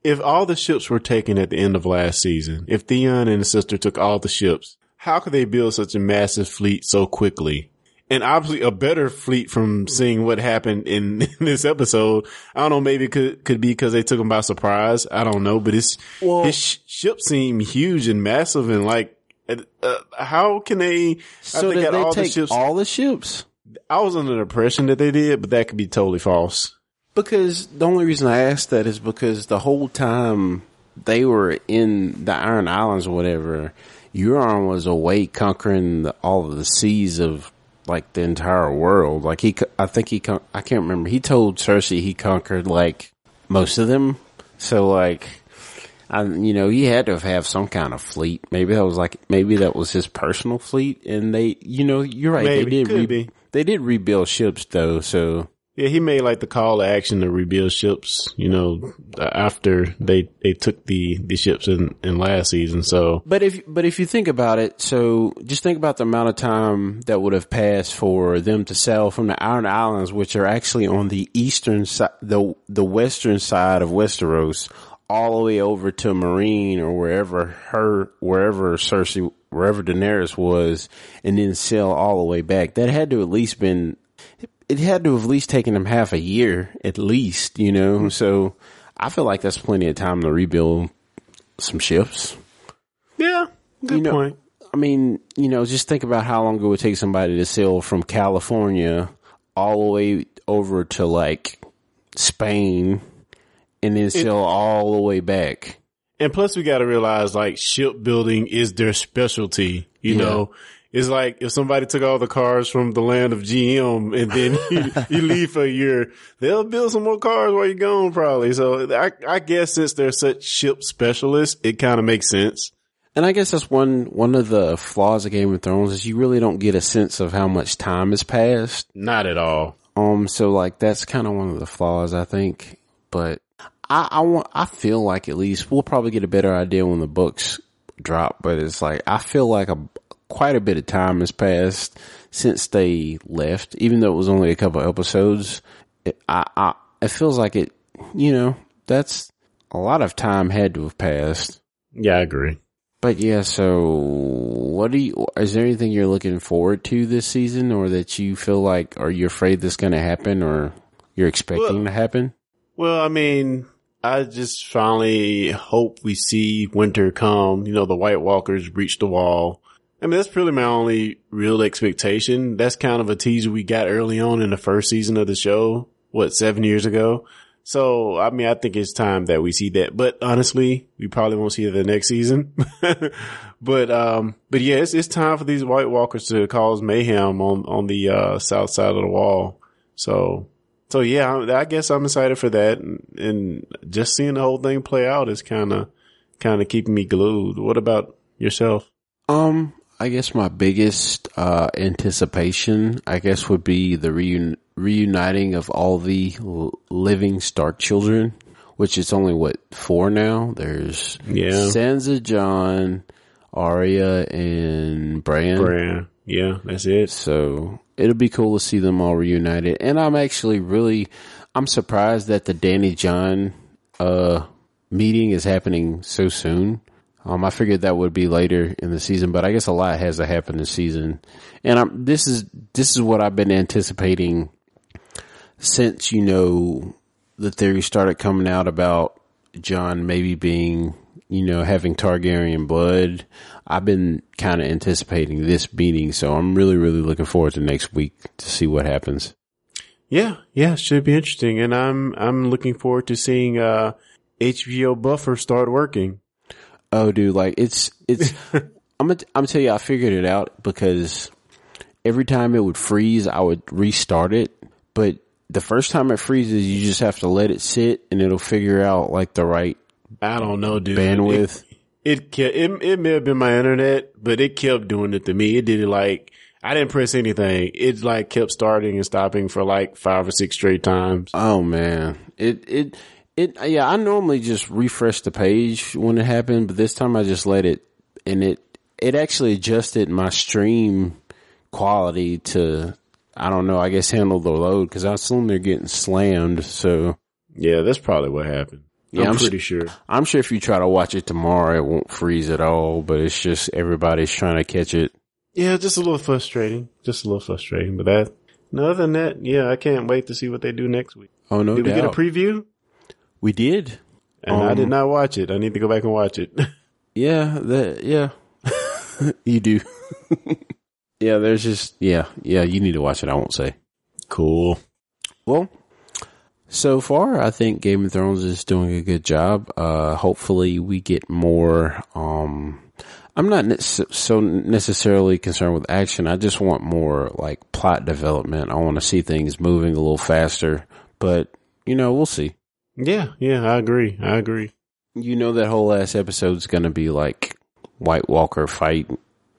if all the ships were taken at the end of last season, if Theon and his sister took all the ships, how could they build such a massive fleet so quickly? And obviously a better fleet from seeing what happened in, in this episode. I don't know, maybe it could, could be because they took them by surprise. I don't know, but it's, Well- his sh- ships seem huge and massive and like, uh, how can they, So I think did they all the take ships, all the ships? I was under the impression that they did, but that could be totally false. Because the only reason I asked that is because the whole time they were in the Iron Islands or whatever, Euron was away conquering the, all of the seas of like the entire world. Like he, I think he, con- I can't remember. He told Cersei he conquered like most of them. So like, I, you know, he had to have, some kind of fleet. Maybe that was like, maybe that was his personal fleet. And they, you know, you're right. Maybe. They did, re- they did rebuild ships though. So Yeah, he made like the call to action to rebuild ships, you know, after they, they took the, the ships in, in last season. So But if but if you think about it, so just think about the amount of time that would have passed for them to sail from the Iron Islands, which are actually on the eastern side, the the western side of Westeros, all the way over to Meereen or wherever her wherever Cersei wherever Daenerys was, and then sail all the way back. That had to at least been it had to have at least taken them half a year at least, you know. Hmm. So I feel like that's plenty of time to rebuild some ships. yeah, good You know- point. I mean, you know, just think about how long it would take somebody to sail from California all the way over to like Spain and then sail all the way back. And plus we got to realize like shipbuilding is their specialty, you Yeah. know, It's like if somebody took all the cars from the land of GM and then you, you leave for a year, they'll build some more cars while you're gone probably. So I, I guess since they're such ship specialists, it kind of makes sense. And I guess that's one one of the flaws of Game of Thrones is you really don't get a sense of how much time has passed. Not at all. Um, so like that's kind of one of the flaws I think. But I, I want I feel like at least we'll probably get a better idea when the books drop. But it's like I feel like a quite a bit of time has passed since they left, even though it was only a couple episodes. It, I, I it feels like it. You know, that's a lot of time had to have passed. Yeah, I agree. But yeah, so what do you, is there anything you're looking forward to this season or that you feel like, are you afraid that's going to happen or you're expecting Well- to happen? Well, I mean, I just finally hope we see winter come. You know, the White Walkers breach the wall. I mean, that's really my only real expectation. That's kind of a teaser we got early on in the first season of the show. What, seven years ago? So, I mean, I think it's time that we see that. But honestly, we probably won't see it the next season. but, um, but yeah, it's, it's time for these White Walkers to cause mayhem on, on the, uh, south side of the wall. So, so yeah, I I guess I'm excited for that, and, and just seeing the whole thing play out is kind of, kind of keeping me glued. What about yourself? Um, I guess my biggest, uh, anticipation, I guess would be the reun- reuniting of all the l- living Stark children, which is only what, four now? There's Yeah. Sansa, Jon, Arya, and Bran. Bran. Yeah, that's it. So it'll be cool to see them all reunited. And I'm actually really, I'm surprised that the Dany Jon, uh, meeting is happening so soon. Um, I figured that would be later in the season, but I guess a lot has to happen this season. And I'm, this is, this is what I've been anticipating since, you know, the theory started coming out about Jon maybe being, you know, having Targaryen blood. I've been kind of anticipating this meeting, so I'm really, really looking forward to next week to see what happens. Yeah, yeah, should be interesting, and I'm I'm looking forward to seeing uh HBO Buffer start working. Oh, dude, like it's it's. I'm gonna I'm gonna tell you, I figured it out because every time it would freeze, I would restart it. But the first time it freezes, you just have to let it sit, and it'll figure out like the right I don't know, dude. bandwidth. It it, it it may have been my internet, but it kept doing it to me. It did it like I didn't press anything. It like kept starting and stopping for like five or six straight times. Oh man, it it it yeah. I normally just refresh the page when it happened, but this time I just let it, and it it actually adjusted my stream quality to I don't know. I guess handle the load because I assume they're getting slammed. So Yeah, that's probably what happened. Yeah, I'm, I'm pretty sure. I'm sure if you try to watch it tomorrow, it won't freeze at all. But it's just everybody's trying to catch it. Yeah, just a little frustrating. Just a little frustrating. But that, no, other than that, yeah, I can't wait to see what they do next week. Oh no Did doubt. we get a preview? We did. And I Um, did not watch it. I need to go back and watch it. Yeah, that yeah. you do. yeah, there's just yeah, yeah, you need to watch it, I won't say. cool. Well, so far I think Game of Thrones is doing a good job. Uh hopefully we get more um I'm not ne- so necessarily concerned with action. I just want more like plot development. I want to see things moving a little faster, but you know, we'll see. Yeah, yeah, I agree. I agree. You know that whole last episode's going to be like White Walker fight,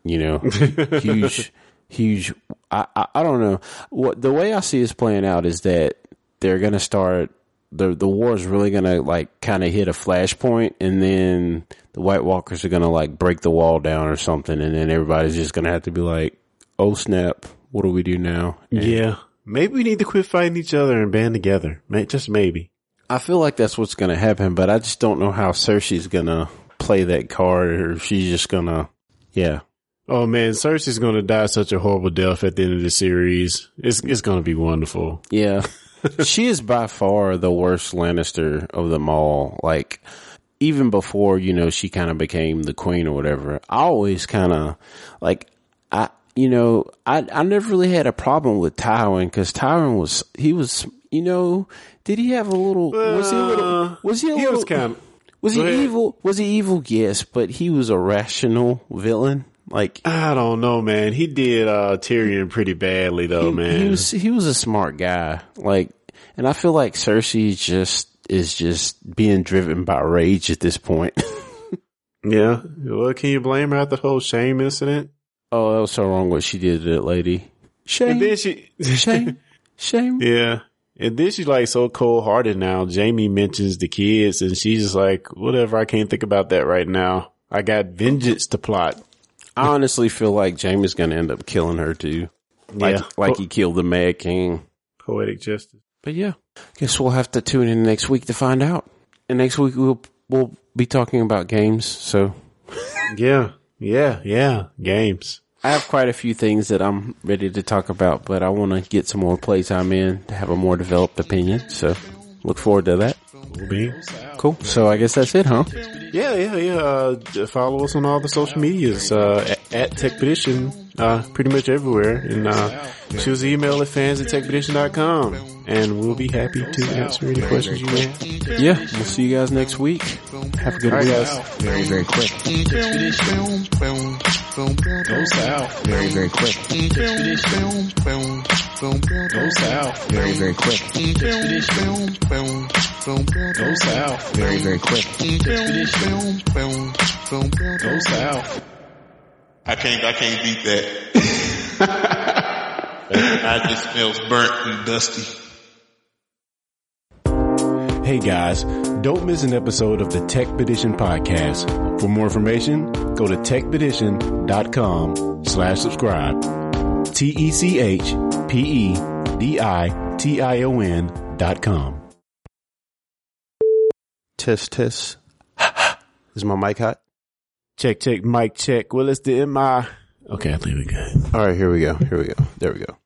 you know, huge, huge. I, I I don't know what the way I see this playing out is that they're going to start the the war is really going to like kind of hit a flashpoint, and then the White Walkers are going to like break the wall down or something, and then everybody's just going to have to be like, "Oh snap, what do we do now?" And Yeah. Maybe we need to quit fighting each other and band together. May- Just maybe. I feel like that's what's going to happen, but I just don't know how Cersei's going to play that card, or if she's just going to, yeah. Oh man, Cersei's gonna die such a horrible death at the end of the series. It's it's gonna be wonderful. Yeah. she is by far the worst Lannister of them all. Like, even before, you know, she kind of became the queen or whatever, I always kind of, like, I, you know, I, I never really had a problem with Tywin because Tywin was, he was, you know, did he have a little, was he a little, was he a Uh, He little, was kind of was he ahead. evil? Was he evil? Yes, but he was a rational villain. Like I don't know, man. He did uh, Tyrion pretty badly, though, he, man. he was he was a smart guy. Like, and I feel like Cersei just is just being driven by rage at this point. yeah. Well, can you blame her after the whole shame incident? oh, that was so wrong what she did to that lady. Shame, And then she, shame, shame. yeah. And then she's like so cold hearted now. Jaime mentions the kids, and she's just like, whatever. I can't think about that right now. I got vengeance to plot. I honestly feel like Jaime's going to end up killing her too. Like, Yeah. like he killed the Mad King. Poetic justice. But yeah, guess we'll have to tune in next week to find out. And next week we'll we'll be talking about games. So Yeah. Yeah. Yeah. Games. I have quite a few things that I'm ready to talk about, but I want to get some more playtime in to have a more developed opinion. So look forward to that. Will be. Cool. So I guess that's it, huh? Yeah, yeah, yeah. Uh, follow us on all the social medias, uh, at, at Tech uh, pretty much everywhere. And, uh, shoot us an email at fans at techpedition.com and we'll be happy to answer any questions you may have. Yeah. We'll see you guys next week. Have a good All right, week. guys. Very, very quick. Go south. Very, very quick. Go south. Very, very quick. Go south. Very, very quick. Go south. I can't, I can't beat that. I just smells burnt and dusty. Hey guys, don't miss an episode of the Tech Petition podcast. For more information, go to techpedition.com slash subscribe. E T-E-C-H-P-E-D-I-T-I-O-N dot com. Test, test. Is my mic hot? Check, check, mic check. Well, it's the MI. Okay, I think we good. All right. Here we go. Here we go. There we go.